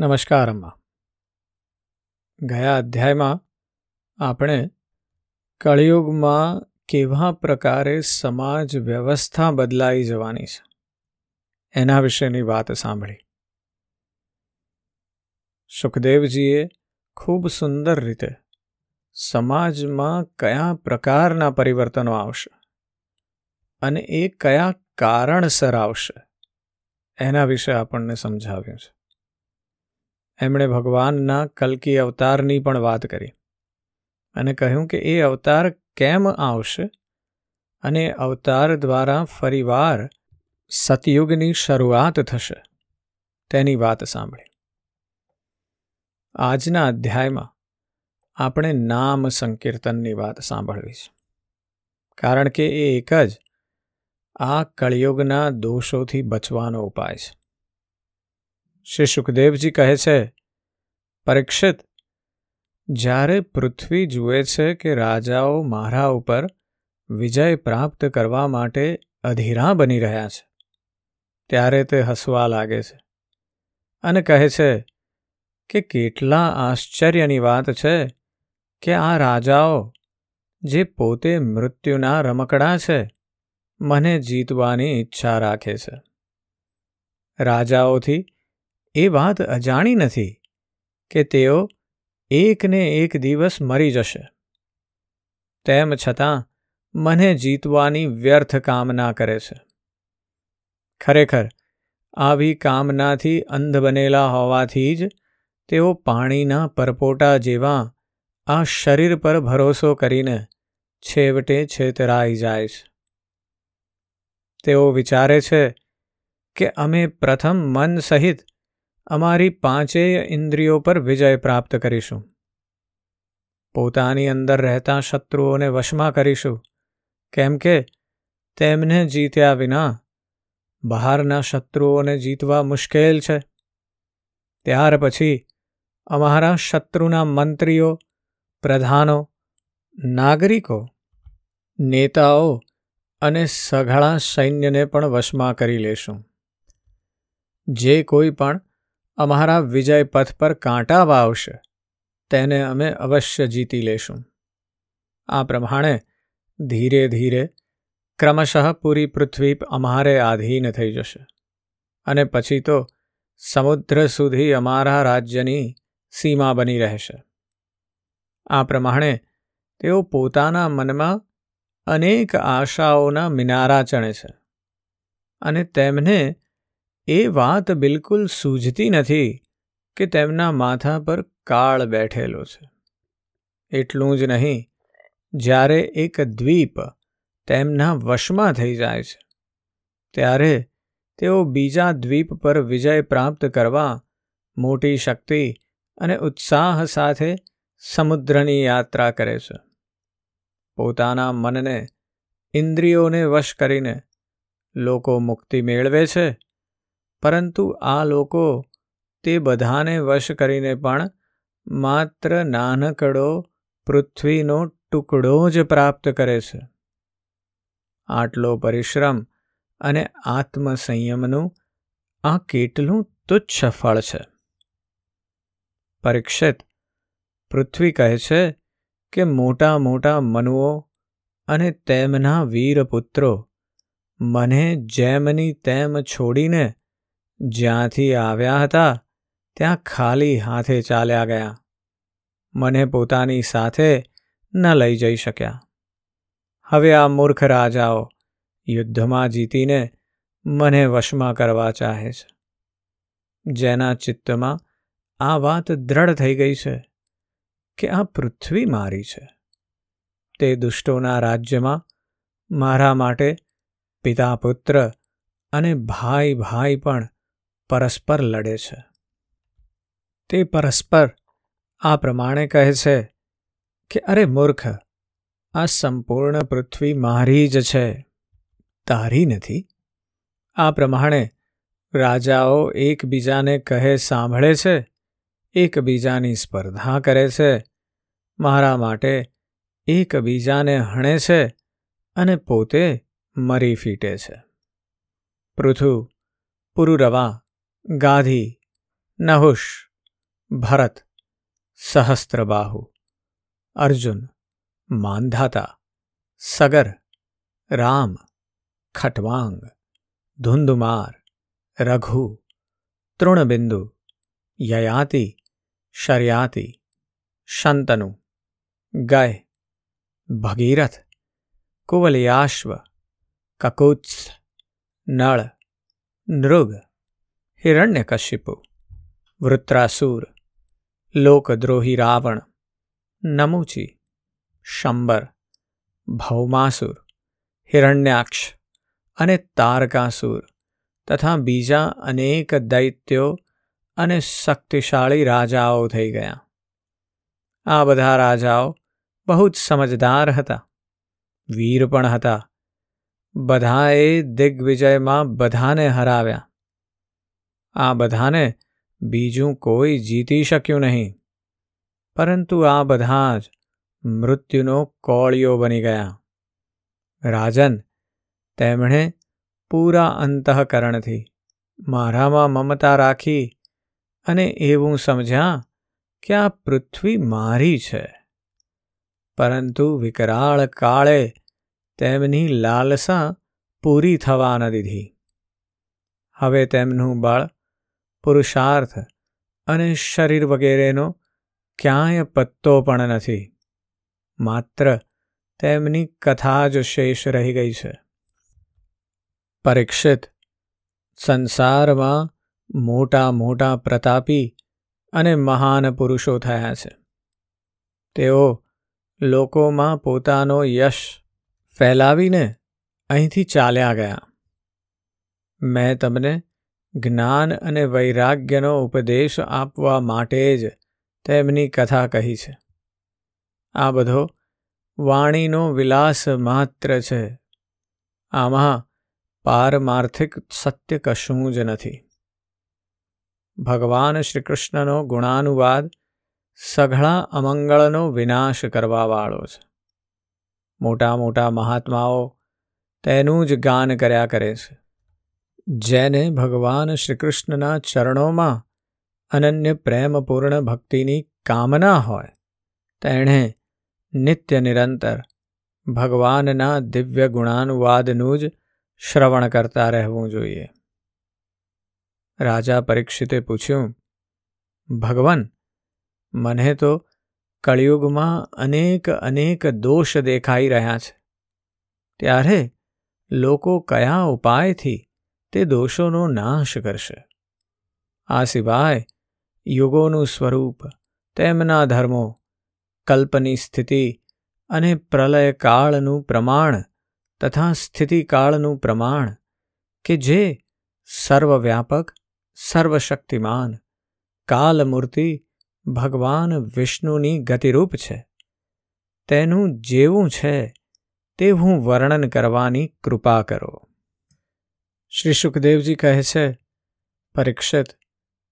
નમસ્કાર અમ્મા ગયા અધ્યાયમાં આપણે કળિયુગમાં કેવા પ્રકારે સમાજ વ્યવસ્થા બદલાઈ જવાની છે, એના વિશેની વાત સાંભળી. સુખદેવજીએ ખૂબ સુંદર રીતે સમાજમાં કયા પ્રકારના પરિવર્તનો આવશે અને એ કયા કારણસર આવશે એના વિશે આપણને સમજાવ્યું છે. એમણે ભગવાનના કલ્કી અવતારની પણ વાત કરી અને કહ્યું કે એ અવતાર કેમ આવશે? અને અવતાર દ્વારા ફરીવાર સતયુગની શરૂઆત થશે. તેની વાત સાંભળી. આજના અધ્યાયમાં આપણે નામ સંકીર્તનની વાત સાંભળવી છે કારણ કે એ એક જ આ કળિયુગના દોષોથી બચવાનો ઉપાય છે. શ્રી સુખદેવજી કહે છે, પરીક્ષિત, જ્યારે પૃથ્વી જુએ છે કે રાજાઓ મારા ઉપર વિજય પ્રાપ્ત કરવા માટે અધીરા બની રહ્યા છે, ત્યારે તે હસવા લાગે છે અને કહે છે કે કેટલા આશ્ચર્યની વાત છે કે આ રાજાઓ, જે પોતે મૃત્યુના રમકડા છે, મને જીતવાની ઈચ્છા રાખે છે. રાજાઓથી એ વાત અજાણી નથી કે તેઓ એકને એક દિવસ મરી જશે. તેમ છતાં મને જીતવાની વ્યર્થ કામના કરે છે. ખરેખર, આવી કામનાથી અંધ બનેલા હોવાથી જ તેઓ પાણીના પરપોટા જેવા આ શરીર પર ભરોસો કરીને છેવટે છેતરાઈ જાય છે. તેઓ વિચારે છે કે અમે પ્રથમ મન સહિત અમારી પાંચેય ઇન્દ્રિયો પર વિજય પ્રાપ્ત કરીશું. પોતાની અંદર રહેતા શત્રુઓને વશમાં કરીશું. કેમ કે તેમને જીત્યા વિના બહારના શત્રુઓને જીતવા મુશ્કેલ છે. ત્યાર પછી અમારા શત્રુના મંત્રીઓ, પ્રધાનો, નાગરિકો, નેતાઓ અને સઘળા સૈન્યને પણ વશમાં કરી લેશું. જે કોઈ પણ અમારા વિજય પથ પર કાંટા વાવશે, તેને અમે અવશ્ય જીતી લેશું. આ પ્રમાણે ધીરે ધીરે ક્રમશઃ પૂરી પૃથ્વી અમારે આધીન થઈ જશે અને પછી તો સમુદ્ર સુધી અમારા રાજ્યની સીમા બની રહેશે. આ પ્રમાણે તેઓ પોતાના મનમાં અનેક આશાઓના મિનારા ચણે છે અને તેમને એ વાત બિલકુલ સૂઝતી નથી કે તેમના માથા પર કાળ બેઠેલો છે. એટલું જ નહીં, જ્યારે એક દ્વીપ તેમના વશમાં થઈ જાય છે, ત્યારે તેઓ બીજા દ્વીપ પર વિજય પ્રાપ્ત કરવા મોટી શક્તિ અને ઉત્સાહ સાથે સમુદ્રની યાત્રા કરે છે. પોતાના મનને ઇન્દ્રિયોને વશ કરીને લોકો મુક્તિ મેળવે છે પરંતુ આ લોકો તે બધાને વશ કરીને પણ માત્ર નાનકડો પૃથ્વીનો ટુકડો જ પ્રાપ્ત કરે છે. આટલો પરિશ્રમ અને આત્મસંયમનું આ કેટલું તુચ્છ ફળ છે. પરીક્ષિત પૃથ્વી કહે છે કે મોટા મોટા મનુઓ અને તેમના વીરપુત્રો મને જેમની તેમ છોડીને જ્યાંથી આવ્યા હતા, ત્યાં ખાલી હાથે ચાલ્યા ગયા. મને પોતાની સાથે ન લઈ જઈ શક્યા. હવે આ મૂર્ખ રાજાઓ યુદ્ધમાં જીતીને મને વશમાં કરવા ચાહે છે. જેના ચિત્તમાં આ વાત દ્રઢ થઈ ગઈ છે કે આ પૃથ્વી મારી છે. તે દુષ્ટોના રાજ્યમાં મારા માટે પિતા પુત્ર અને ભાઈ ભાઈ પણ પરસ્પર લડે છે. તે પરસ્પર આ પ્રમાણે કહે છે કે, અરે મૂર્ખ, આ સંપૂર્ણ પૃથ્વી મારી જ છે. તારી નથી. આ પ્રમાણે રાજાઓ એકબીજાને કહે સાંભળે છે, એકબીજાની સ્પર્ધા કરે છે, મારા માટે એકબીજાને હણે છે અને પોતે મરી ફીટે છે. પૃથુ પુરુરવા ગાધી, નહુષ, ભરત, સહસ્ત્રબાહુ, અર્જુન માંધાતા સગર, રામ, ખટવાંગ, ધુંધુમાર, રઘુ, તૃણબિંદુ, યયાતિ, શર્યાતિ, શંતનુ, ગય, ભગીરથ, કુવલયાશ્વ, કકુત્સ, નળ, નૃગ હિરણ્યકશિપુ વૃત્રાસુર લોકદ્રોહી રાવણ નમુચી શંબર ભૌમાસુર હિરણ્યાક્ષ અને તારકાસુર તથા બીજા અનેક દૈત્યો અને શક્તિશાળી રાજાઓ થઈ ગયા આ બધા રાજાઓ બહુ જ સમજદાર હતા વીર પણ હતા બધાએ દિગ્વિજયમાં બધાને હરાવ્યા આ બધાને બીજું કોઈ જીતી શક્યું નહીં. પરંતુ આ બધા જ મૃત્યુનો કોળિયો બની ગયા. રાજન, તેમણે પૂરા અંતઃકરણથી મારામાં મમતા રાખી અને એવું સમજ્યા કે આ પૃથ્વી મારી છે. પરંતુ વિકરાળ કાળે તેમની લાલસા પૂરી થવા ન દીધી. હવે તેમનું બળ પુરુષાર્થ અને શરીર વગેરેનો ક્યાંય પત્તો પણ નથી. માત્ર તેમની કથા જ શેષ રહી ગઈ છે. પરીક્ષિત સંસારમાં મોટા મોટા પ્રતાપી અને મહાન પુરુષો થયા છે. તેઓ લોકોમાં પોતાનો યશ ફેલાવીને અહીંથી ચાલ્યા ગયા. મેં તમને જ્ઞાન અને વૈરાગ્યનો ઉપદેશ આપવા માટે જ તેમની કથા કહી છે. આ બધો વાણીનો વિલાસ માત્ર છે. આમાં પારમાર્થિક સત્ય કશું જ નથી. ભગવાન શ્રી કૃષ્ણનો ગુણાનુવાદ સઘળા અમંગળનો વિનાશ કરવાવાળો છે. મોટા મોટા મહાત્માઓ તેનું જ ગાન કર્યા કરે છે. જેને ભગવાન શ્રીકૃષ્ણના ચરણોમાં અનન્ય પ્રેમપૂર્ણ ભક્તિની કામના હોય, તેણે નિત્ય નિરંતર ભગવાનના દિવ્ય ગુણાનુવાદનું જ શ્રવણ કરતા રહેવું જોઈએ. રાજા પરીક્ષિતે પૂછ્યું, ભગવાન, મને તો કળિયુગમાં અનેક અનેક દોષ દેખાઈ રહ્યા છે. ત્યારે લોકો કયા ઉપાયથી તે દોષોનો નાશ કરશે. આ સિવાય યુગોનું સ્વરૂપ, તેમના ધર્મો, કલ્પની સ્થિતિ અને પ્રલયકાળનું પ્રમાણ તથા સ્થિતિકાળનું પ્રમાણ કે જે સર્વવ્યાપક, સર્વશક્તિમાન, કાલમૂર્તિ ભગવાન વિષ્ણુની ગતિરૂપ છે. તેનું જેવું છે તેવું વર્ણન કરવાની કૃપા કરો. શ્રી સુખદેવજી કહે છે, પરીક્ષિત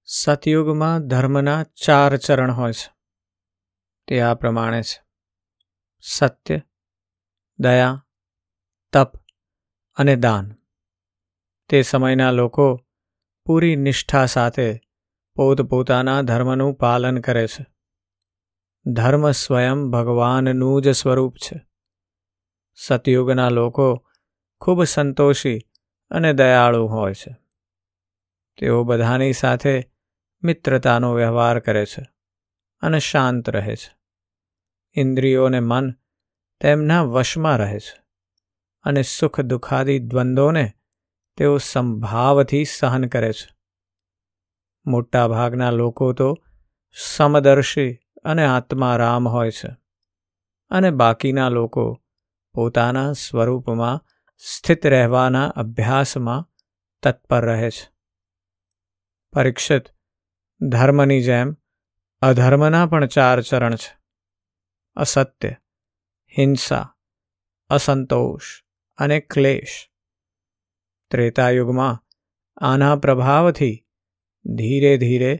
સતયુગમાં ધર્મના ચાર ચરણ હોય છે. તે આ પ્રમાણે છે. સત્ય, દયા, તપ અને દાન. તે સમયના લોકો પૂરી નિષ્ઠા સાથે પોતપોતાના ધર્મનું પાલન કરે છે. ધર્મ સ્વયં ભગવાનનું જ સ્વરૂપ છે. સતયુગના લોકો ખૂબ સંતોષી અને દયાળુ હોય છે. તેઓ બધાની સાથે મિત્રતાનો વ્યવહાર કરે છે અને શાંત રહે છે. ઇન્દ્રિયોને મન તેમના વશમાં રહે છે અને સુખ દુઃખાદી દ્વંદ્વોને તેઓ સંભાવથી સહન કરે છે. મોટાભાગના લોકો તો સમદર્શી અને આત્મારામ હોય છે અને બાકીના લોકો પોતાના સ્વરૂપમાં સ્થિત રહેવાના અભ્યાસમાં તત્પર રહે છે પરીક્ષિત ધર્મની જેમ અધર્મના પણ ચાર ચરણ છે અસત્ય હિંસા અસંતોષ અને ક્લેશ ત્રેતાયુગમાં આના પ્રભાવથી ધીરે ધીરે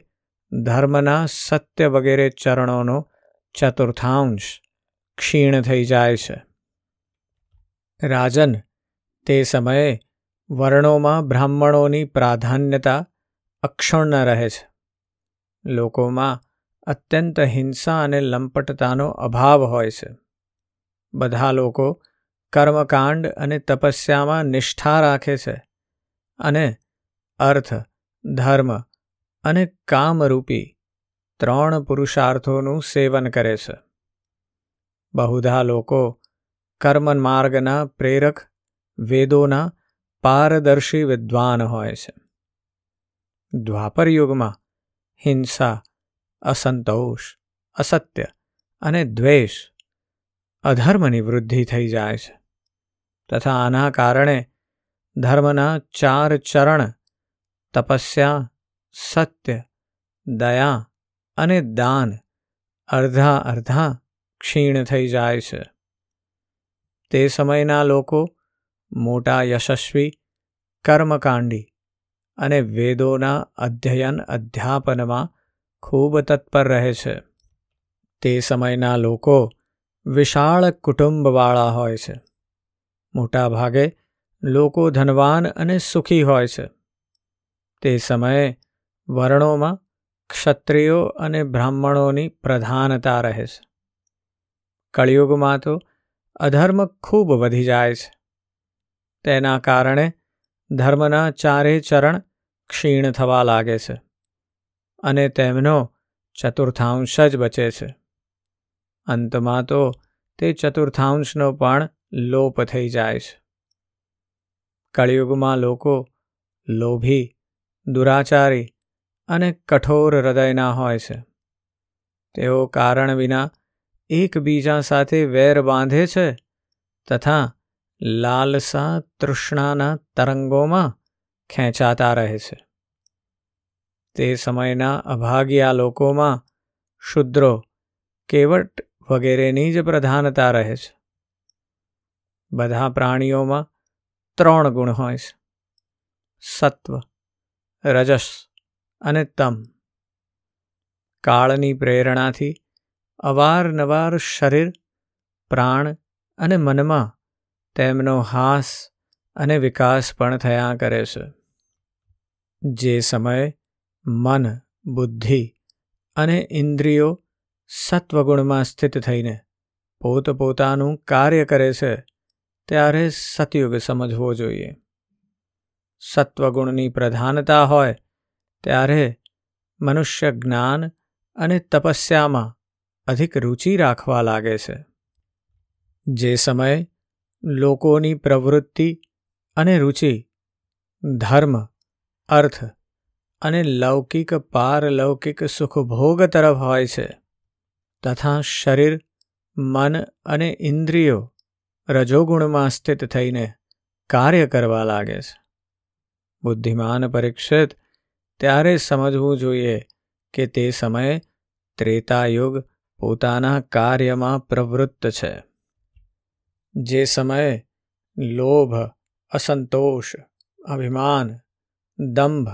ધર્મના સત્ય વગેરે ચરણોનો ચતુર્થાંશ ક્ષીણ થઈ જાય છે રાજન તે સમયે વર્ણોમાં બ્રાહ્મણોની પ્રાધાન્યતા અક્ષણ રહે છે. લોકોમાં અત્યંત હિંસા અને લંપટતાનો અભાવ હોય છે. બધા લોકો કર્મકાંડ અને તપસ્યામાં નિષ્ઠા રાખે છે અને અર્થ, ધર્મ અને કામરૂપી ત્રણ પુરુષાર્થોનું સેવન કરે છે. બહુધા લોકો કર્મ માર્ગના પ્રેરક વેદોના પારદર્શી વિદ્વાન હોય છે. દ્વાપર યુગમાં હિંસા, અસંતોષ, અસત્ય અને દ્વેષ અધર્મની વૃદ્ધિ થઈ જાય છે તથા આના કારણે ધર્મના ચાર ચરણ તપસ્યા, સત્ય, દયા અને દાન અર્ધા અર્ધા ક્ષીણ થઈ જાય છે. તે સમયના લોકો મોટા યશસ્વી કર્મકાંડી અને વેદોના અધ્યયન અધ્યાપનમાં ખૂબ તત્પર રહે છે. તે સમયના લોકો વિશાળ કુટુંબવાળા હોય છે. મોટા ભાગે લોકો ધનવાન અને સુખી હોય છે. તે સમયે વર્ણોમાં ક્ષત્રિયો અને બ્રાહ્મણોની પ્રધાનતા રહે છે. કળિયુગમાં તો અધર્મ ખૂબ વધી જાય છે. તેના કારણે ધર્મના ચારે ચરણ ક્ષીણ થવા લાગે છે અને તેમનો ચતુર્થાંશ જ બચે છે. અંતમાં તો તે ચતુર્થાંશનો પણ લોપ થઈ જાય છે. કળિયુગમાં લોકો લોભી, દુરાચારી અને કઠોર હૃદયના હોય છે. તેઓ કારણ વિના એકબીજા સાથે વેર બાંધે છે તથા લાલસા તૃષ્ણાના તરંગોમાં ખેંચાતા રહે છે. તે સમયના અભાગ્યા લોકોમાં શુદ્રો, કેવટ વગેરેની જ પ્રધાનતા રહે છે. બધા પ્રાણીઓમાં ત્રણ ગુણ હોય છે. સત્વ, રજસ અને તમ. કાળની પ્રેરણાથી અવારનવાર શરીર, પ્રાણ અને મનમાં તેમનો હાસ અને વિકાસ પણ થયા કરે છે. જે સમયે મન, બુદ્ધિ અને ઇન્દ્રિયો સત્વગુણમાં સ્થિત થઈને પોતપોતાનું કાર્ય કરે છે, ત્યારે સતયુગ સમજવો જોઈએ. સત્વગુણની પ્રધાનતા હોય, ત્યારે મનુષ્ય જ્ઞાન અને તપસ્યામાં અધિક રુચિ રાખવા લાગે છે. જે સમયે લોકોની પ્રવૃત્તિ અને રુચિ, ધર્મ, અર્થ અને લૌકિક, પારલૌકિક સુખભોગ તરફ હોય છે તથા શરીર, મન અને ઇન્દ્રિયો રજોગુણમાં સ્થિત થઈને કાર્ય કરવા લાગે છે. બુદ્ધિમાન પરીક્ષિત ત્યારે સમજવું જોઈએ કે તે સમયે ત્રેતાયુગ પોતાના કાર્યમાં પ્રવૃત્ત છે. જે સમયે લોભ, અસંતોષ, અભિમાન, દંભ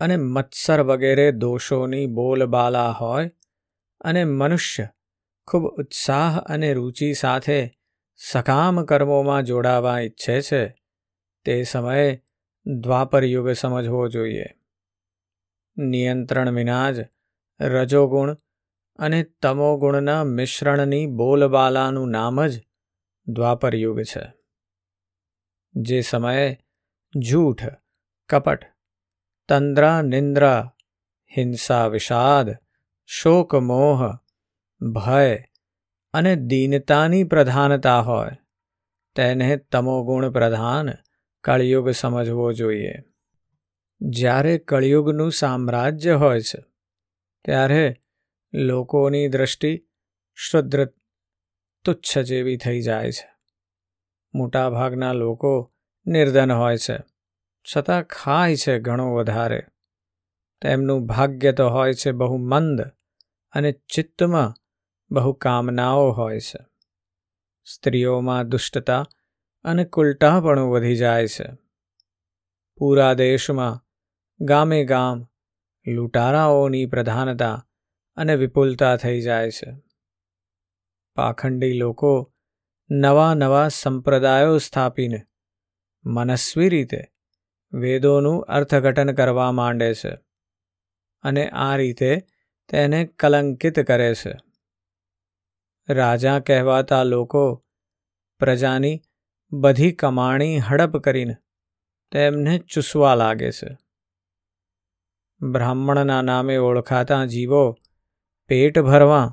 અને મત્સર વગેરે દોષોની બોલબાલા હોય અને મનુષ્ય ખૂબ ઉત્સાહ અને રુચિ સાથે સકામ કર્મોમાં જોડાવા ઈચ્છે છે, તે સમયે દ્વાપર યુગ સમજવો જોઈએ. નિયંત્રણ વિના જ રજોગુણ અને તમોગુણના મિશ્રણની બોલબાલાનું નામ જ દ્વાપર યુગ છે, જે સમયે જૂઠ, કપટ, તંદ્રા, નિંદ્રા, હિંસા, વિષાદ, શોક, મોહ, ભય અને દીનતાની પ્રધાનતા હોય, તેને તમોગુણ પ્રધાન કળિયુગ સમજવો જોઈએ. જ્યારે કળિયુગનું સામ્રાજ્ય હોય છે, ત્યારે લોકોની દ્રષ્ટિ શુદ્ર તુચ્છ જેવી થઈ જાય છે. મોટાભાગના લોકો નિર્ધન હોય છે. છતાં ખાય છે ઘણું વધારે. તેમનું ભાગ્ય તો હોય છે બહુ મંદ અને ચિત્તમાં બહુ કામનાઓ હોય છે. સ્ત્રીઓમાં દુષ્ટતા અને કુલટાપણું વધી જાય છે. પૂરા દેશમાં ગામે ગામ લૂંટારાઓની પ્રધાનતા અને વિપુલતા થઈ જાય છે. પાખંડી લોકો નવા નવા સંપ્રદાયો સ્થાપીને મનસ્વી રીતે વેદોનું અર્થઘટન કરવા માંડે છે અને આ રીતે તેને કલંકિત કરે છે. રાજા કહેવાતા લોકો પ્રજાની બધી કમાણી હડપ કરીને તેમને ચૂસવા લાગે છે. બ્રાહ્મણના નામે ઓળખાતા જીવો પેટ ભરવા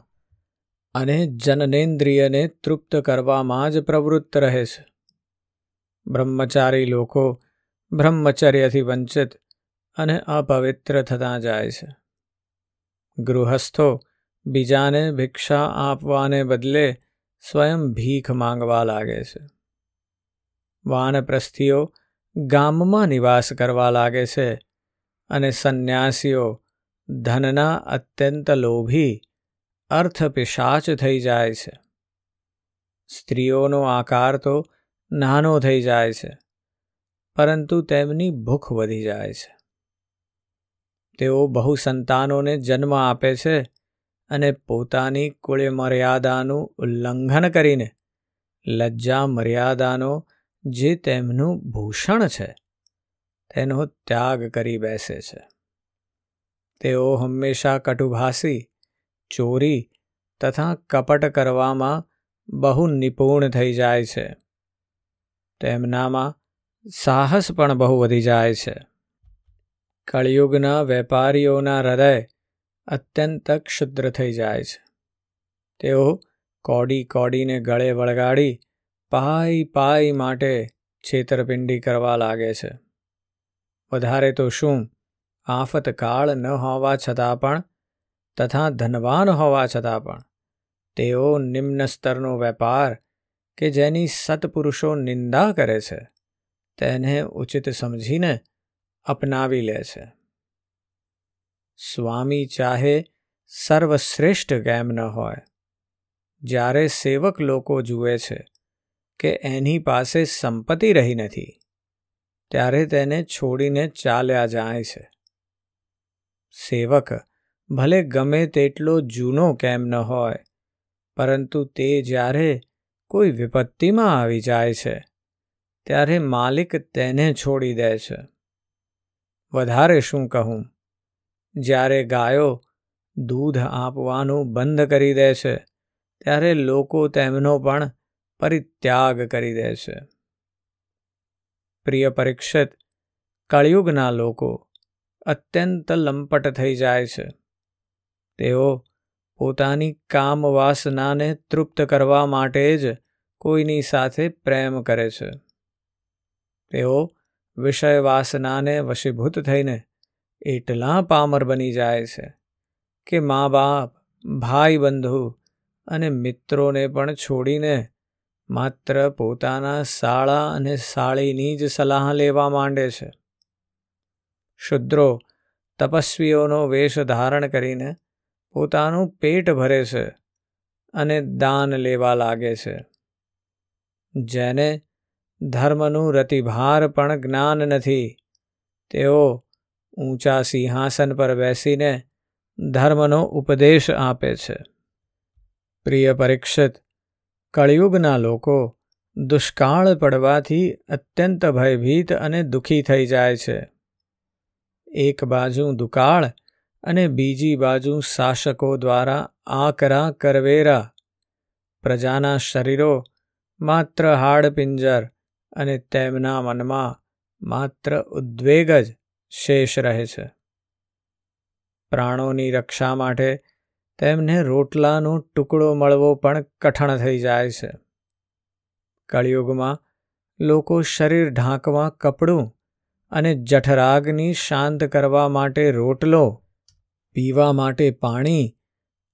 અને જનનેન્દ્રિયને તૃપ્ત કરવામાં જ પ્રવૃત્ત રહે છે. બ્રહ્મચારી લોકો બ્રહ્મચર્યથી વંચિત અને અપવિત્ર થતા જાય છે. ગૃહસ્થો બીજાને ભિક્ષા આપવાને બદલે સ્વયં ભીખ માંગવા લાગે છે. વાનપ્રસ્થીઓ ગામમાં નિવાસ કરવા લાગે છે અને સંન્યાસીઓ ધનના અત્યંત લોભી અર્થ પિશાચ થઈ જાય છે. સ્ત્રીઓનો આકાર તો નાનો થઈ જાય છે, પરંતુ તેમની ભૂખ વધી જાય છે. તેઓ બહુ સંતાનોને જન્મ આપે છે અને પોતાની કુળ મર્યાદાનું ઉલ્લંઘન કરીને લજ્જા મર્યાદાનો જે તેમનું ભૂષણ છે, તેનો ત્યાગ કરી બેસે છે. તેઓ હંમેશા કટુભાસી ચોરી તથા કપટ કરવામાં બહુ નિપુણ થઈ જાય છે. તેમનામાં સાહસ પણ બહુ વધી જાય છે. કળિયુગના વેપારીઓના હૃદય અત્યંત ક્ષુદ્ર થઈ જાય છે. તેઓ કોડી કોડીને ગળે વળગાડી પાઈ પાઈ માટે છેતરપિંડી કરવા લાગે છે. વધારે તો શું? આફત કાળ ન હોવા છતાં પણ તથા ધનવાન હોવા છતાં પણ. તેઓ નિમ્ન સ્તરનો વેપાર કે જેની સત્પુરુષો નિંદા કરે છે, તેને ઉચિત સમજીને અપનાવી લે છે. સ્વામી ચાહે સર્વશ્રેષ્ઠ કેમ ન હોય. જ્યારે સેવક લોકો જુએ છે કે એની પાસે સંપત્તિ રહી નથી, ત્યારે તેને છોડીને ચાલ્યા જાય છે. સેવક ભલે ગમે તેટલો જૂનો કેમ ન હોય, પરંતુ તે જ્યારે કોઈ વિપત્તિમાં આવી જાય છે, ત્યારે માલિક તેને છોડી દે છે. વધારે શું કહું? જ્યારે ગાયો દૂધ આપવાનું બંધ કરી દે છે, ત્યારે લોકો તેમનો પણ પરિત્યાગ કરી દે છે. પ્રિય પરીક્ષિત, કળિયુગના લોકો અત્યંત લંપટ થઈ જાય છે. તેઓ પોતાની કામ વાસનાને તૃપ્ત કરવા માટે જ કોઈની સાથે પ્રેમ કરે છે. તેઓ વિષય વાસનાને વશીભૂત થઈને એટલા પામર બની જાય છે કે મા બાપ ભાઈ બંધુ અને મિત્રોને પણ છોડીને માત્ર પોતાના શાળા અને સાળીની જ સલાહ લેવા માંડે છે. શુદ્રો, તપસ્વીઓનો વેશ ધારણ કરીને પોતાનું પેટ ભરે છે અને દાન લેવા લાગે છે. જેને ધર્મનું રતિભાર પણ જ્ઞાન નથી, તેઓ ઊંચા સિંહાસન પર બેસીને ધર્મનો ઉપદેશ આપે છે. પ્રિય પરીક્ષિત, કળિયુગના લોકો દુષ્કાળ પડવાથી અત્યંત ભયભીત અને દુઃખી થઈ જાય છે. એક બાજુ દુકાળ અને બીજી બાજુ શાસકો દ્વારા આકરા કરવેરા. પ્રજાના શરીરો માત્ર હાડપિંજર અને તેમના મનમાં માત્ર ઉદ્વેગ જ શેષ રહે છે. પ્રાણોની રક્ષા માટે તેમને રોટલાનો ટુકડો મળવો પણ કઠણ થઈ જાય છે. કળિયુગમાં લોકો શરીર ઢાંકવા કપડું અને જઠરાગની શાંત કરવા માટે રોટલો પીવા માટે પાણી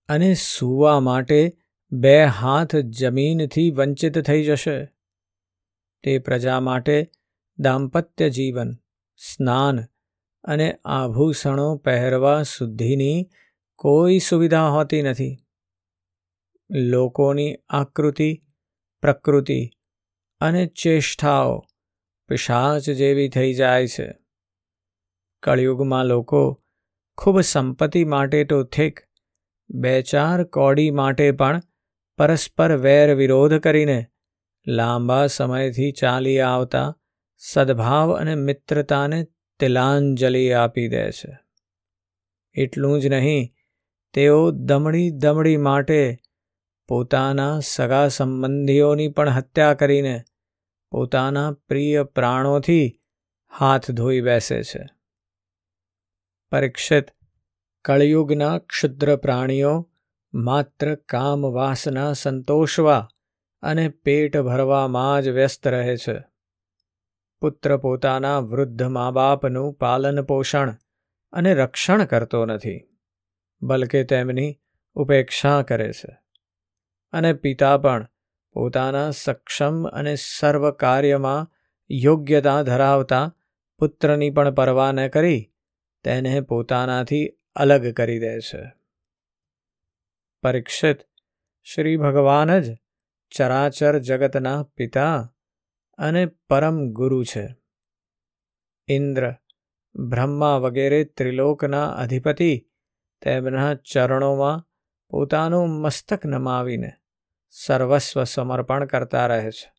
અને સૂવા માટે બે હાથ જમીનથી વંચિત થઈ જશે. તે પ્રજા માટે દાંપત્ય જીવન, સ્નાન અને આભૂષણો પહેરવા સુધીની કોઈ સુવિધા હોતી નથી. લોકોની આકૃતિ, પ્રકૃતિ અને ચેષ્ટાઓ પિશાચ જેવી થઈ જાય છે. કળિયુગમાં લોકો ખૂબ સંપત્તિ માટે તો ઠીક. બે ચાર કોડી માટે પણ પરસ્પર વેર વિરોધ કરીને લાંબા સમયથી ચાલી આવતા સદભાવ અને મિત્રતાને તિલાંજલિ આપી દે છે. એટલું જ નહીં, તેઓ દમડી દમડી માટે પોતાના સગા સંબંધીઓની પણ હત્યા કરીને પોતાના પ્રિય પ્રાણોથી હાથ ધોઈ બેસે છે. પરીક્ષિત. કળિયુગના ક્ષુદ્ર પ્રાણીઓ માત્ર કામ વાસના સંતોષવા અને પેટ ભરવામાં જ વ્યસ્ત રહે છે. પુત્ર પોતાના વૃદ્ધ મા બાપનું પાલન પોષણ અને રક્ષણ કરતો નથી, બલકે તેમની ઉપેક્ષા કરે છે. અને પિતા પણ પોતાના સક્ષમ અને સર્વ કાર્યમાં યોગ્યતા ધરાવતા પુત્રની પણ પરવા ન કરી તેને પોતાનાથી અલગ કરી દે છે. પરીક્ષિત. શ્રી ભગવાન જ ચરાચર જગતના પિતા અને પરમ ગુરુ છે. ઇન્દ્ર. બ્રહ્મા વગેરે ત્રિલોકના અધિપતિ તેમના ચરણોમાં પોતાનું મસ્તક નમાવીને સર્વસ્વ સમર્પણ કરતા રહે છે.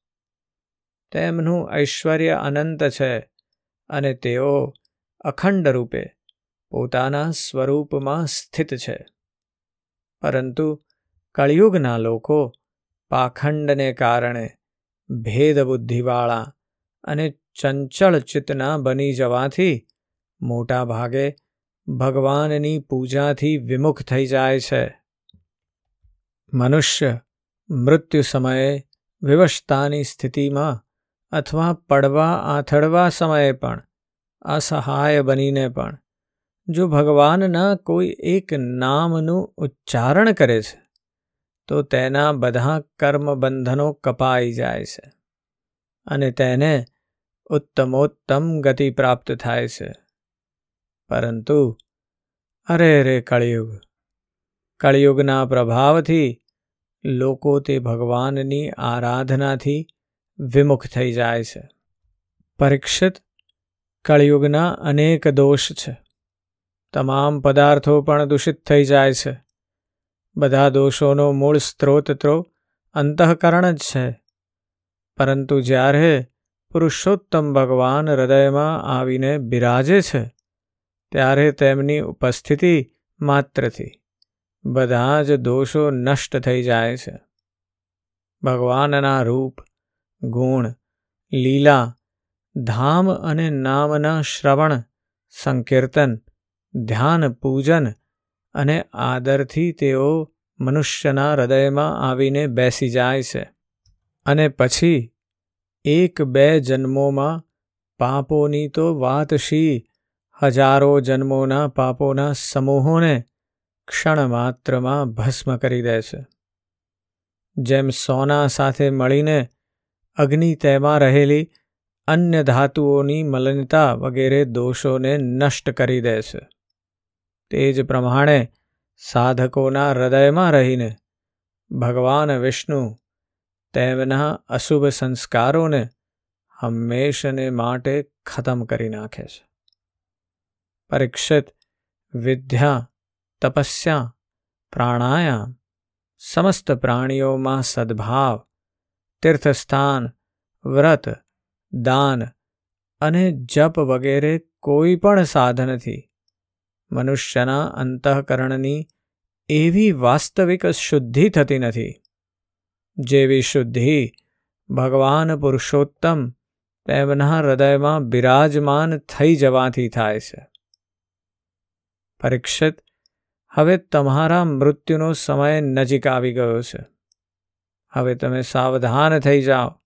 તેમનું ઐશ્વર્ય અનંત છે અને તેઓ અખંડ રૂપે પોતાના સ્વરૂપમાં સ્થિત છે. પરંતુ કળિયુગના લોકો પાખંડને કારણે ભેદબુદ્ધિવાળા અને ચંચળ ચિત્તના બની જવાથી મોટા ભાગે ભગવાનની પૂજાથી વિમુખ થઈ જાય છે. મનુષ્ય મૃત્યુ સમયે વિવશતાની સ્થિતિમાં અથવા પડવા આથડવા સમયે પણ અસહાય બનીને પણ જો ભગવાનના કોઈ એક નામનું ઉચ્ચારણ કરે છે, તો તેના બધા કર્મબંધનો કપાઈ જાય છે અને તેને ઉત્તમોત્તમ ગતિ પ્રાપ્ત થાય છે. પરંતુ, અરે રે કળિયુગ, કળિયુગના પ્રભાવથી લોકો તે ભગવાનની આરાધનાથી વિમુખ થઈ જાય છે. પરીક્ષિત, કળિયુગના અનેક દોષ છે. તમામ પદાર્થો પણ દૂષિત થઈ જાય છે. બધા દોષોનો મૂળ સ્ત્રોત તો અંતઃકરણ જ છે. પરંતુ જ્યારે પુરુષોત્તમ ભગવાન હૃદયમાં આવીને બિરાજે છે, ત્યારે તેમની ઉપસ્થિતિ માત્રથી બધા જ દોષો નષ્ટ થઈ જાય છે. ભગવાનના રૂપ, ગુણ, લીલા, ધામ અને નામના શ્રવણ, સંકીર્તન ધ્યાન, પૂજન અને આદરથી તેઓ મનુષ્યના હૃદયમાં આવીને બેસી જાય છે. અને પછી એક બે જન્મોમાં પાપોની તો વાત શી? હજારો જન્મોના પાપોના સમૂહોને ક્ષણ માત્રમાં ભસ્મ કરી દે છે. જેમ સોના સાથે મળીને અગ્નિ તેમાં રહેલી અન્ય ધાતુઓની મલનતા વગેરે દોષોને નષ્ટ કરી દે છે. તે જ પ્રમાણે સાધકોના હૃદયમાં રહીને ભગવાન વિષ્ણુ તેમના અશુભ સંસ્કારોને હંમેશને માટે ખતમ કરી નાખે છે. પરીક્ષિત વિદ્યા, તપસ્યા, પ્રાણાયામ, સમસ્ત પ્રાણીઓમાં સદ્ભાવ, તીર્થસ્થાન, વ્રત, દાન અને જપ વગેરે કોઈ પણ સાધનથી મનુષ્યના અંતઃકરણની એવી વાસ્તવિક શુદ્ધિ થતી નથી. જેવી શુદ્ધિ ભગવાન પુરુષોત્તમ તેમના હૃદયમાં બિરાજમાન થઈ જવાથી થાય છે. પરીક્ષિત, હવે તમારા મૃત્યુનો સમય નજીક આવી ગયો છે. હવે તમે સાવધાન થઈ જાઓ.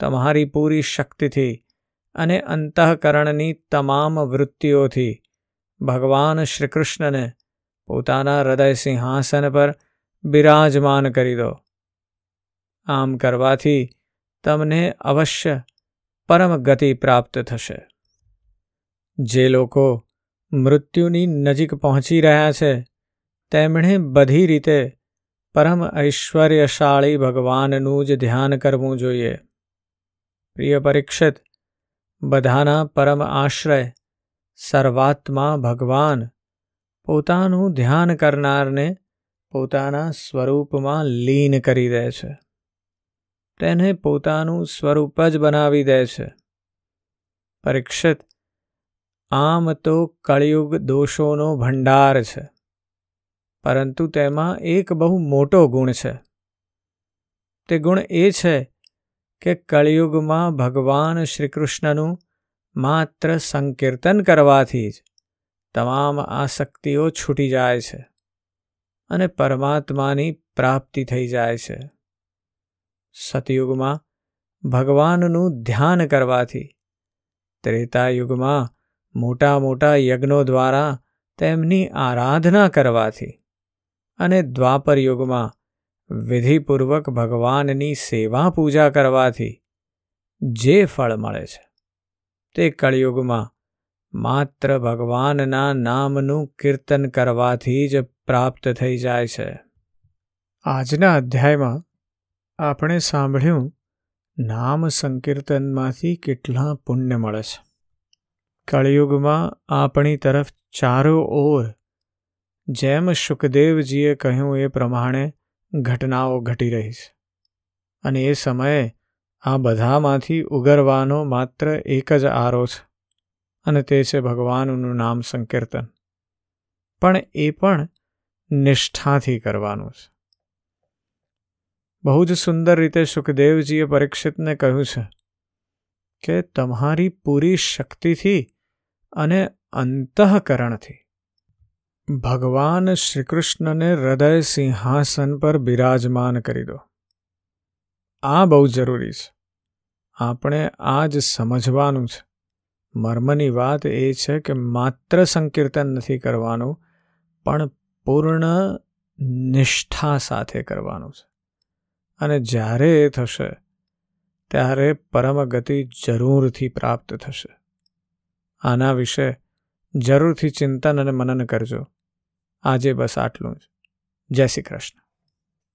તમારી પૂરી શક્તિથી અને અંતઃકરણની તમામ વૃત્તિઓથી ભગવાન શ્રીકૃષ્ણને પોતાના હૃદય સિંહાસન પર બિરાજમાન કરી દો. આમ કરવાથી તમને અવશ્ય પરમ ગતિ પ્રાપ્ત થશે. જે લોકો મૃત્યુની નજીક પહોંચી રહ્યા છે, તેમણે બધી રીતે પરમ ઐશ્વર્યશાળી ભગવાનનું જ ધ્યાન કરવું જોઈએ. પ્રિય પરીક્ષિત, બધાના પરમ આશ્રય સર્વાત્મા ભગવાન. પોતાનું ધ્યાન કરનારને પોતાના સ્વરૂપમાં લીન કરી દે છે. તેને પોતાનું સ્વરૂપ જ બનાવી દે છે. પરીક્ષિત, આમ તો કળિયુગ દોષોનો ભંડાર છે, પરંતુ તેમાં એક બહુ મોટો ગુણ છે. તે ગુણ એ છે કે કળિયુગમાં ભગવાન શ્રીકૃષ્ણનું માત્ર સંકીર્તન કરવાથી જ તમામ આસક્તિઓ છૂટી જાય છે અને પરમાત્માની પ્રાપ્તિ થઈ જાય છે. સતયુગમાં ભગવાનનું ધ્યાન કરવાથી ત્રેતાયુગમાં મોટા મોટા યજ્ઞો દ્વારા તેમની આરાધના કરવાથી અને દ્વાપર યુગમાં વિધિપૂર્વક ભગવાનની સેવા પૂજા કરવાથી જે ફળ મળે છે. તે કળિયુગમાં માત્ર ભગવાનના નામનું કીર્તન કરવાથી જ પ્રાપ્ત થઈ જાય છે. આજના અધ્યાયમાં આપણે સાંભળ્યું નામ સંકીર્તનમાંથી કેટલા પુણ્ય મળે છે. કળિયુગમાં આપણી તરફ ચારો ઓર, જેમ સુખદેવજીએ કહ્યું એ પ્રમાણે ઘટનાઓ ઘટી રહી છે. અને એ સમયે આ બધામાંથી ઉગરવાનો માત્ર એક જ આરો છે, અને તે છે ભગવાનનું નામ સંકીર્તન. પણ એ પણ નિષ્ઠાથી કરવાનું છે. બહુ જ સુંદર રીતે સુખદેવજીએ પરીક્ષિતને કહ્યું છે કે તમારી પૂરી શક્તિથી અને અંતઃકરણથી ભગવાન શ્રીકૃષ્ણને હૃદય સિંહાસન પર બિરાજમાન કરી દો. આ બહુ જરૂરી છે. આપણે આ જ સમજવાનું છે. મર્મની વાત એ છે કે માત્ર સંકીર્તન નથી કરવાનું, પણ પૂર્ણ નિષ્ઠા સાથે કરવાનું છે. અને જ્યારે એ થશે, ત્યારે પરમ ગતિ જરૂરથી પ્રાપ્ત થશે. આના વિશે જરૂરથી ચિંતન અને મનન કરજો. આજે બસ આટલું જ. જય શ્રી કૃષ્ણ.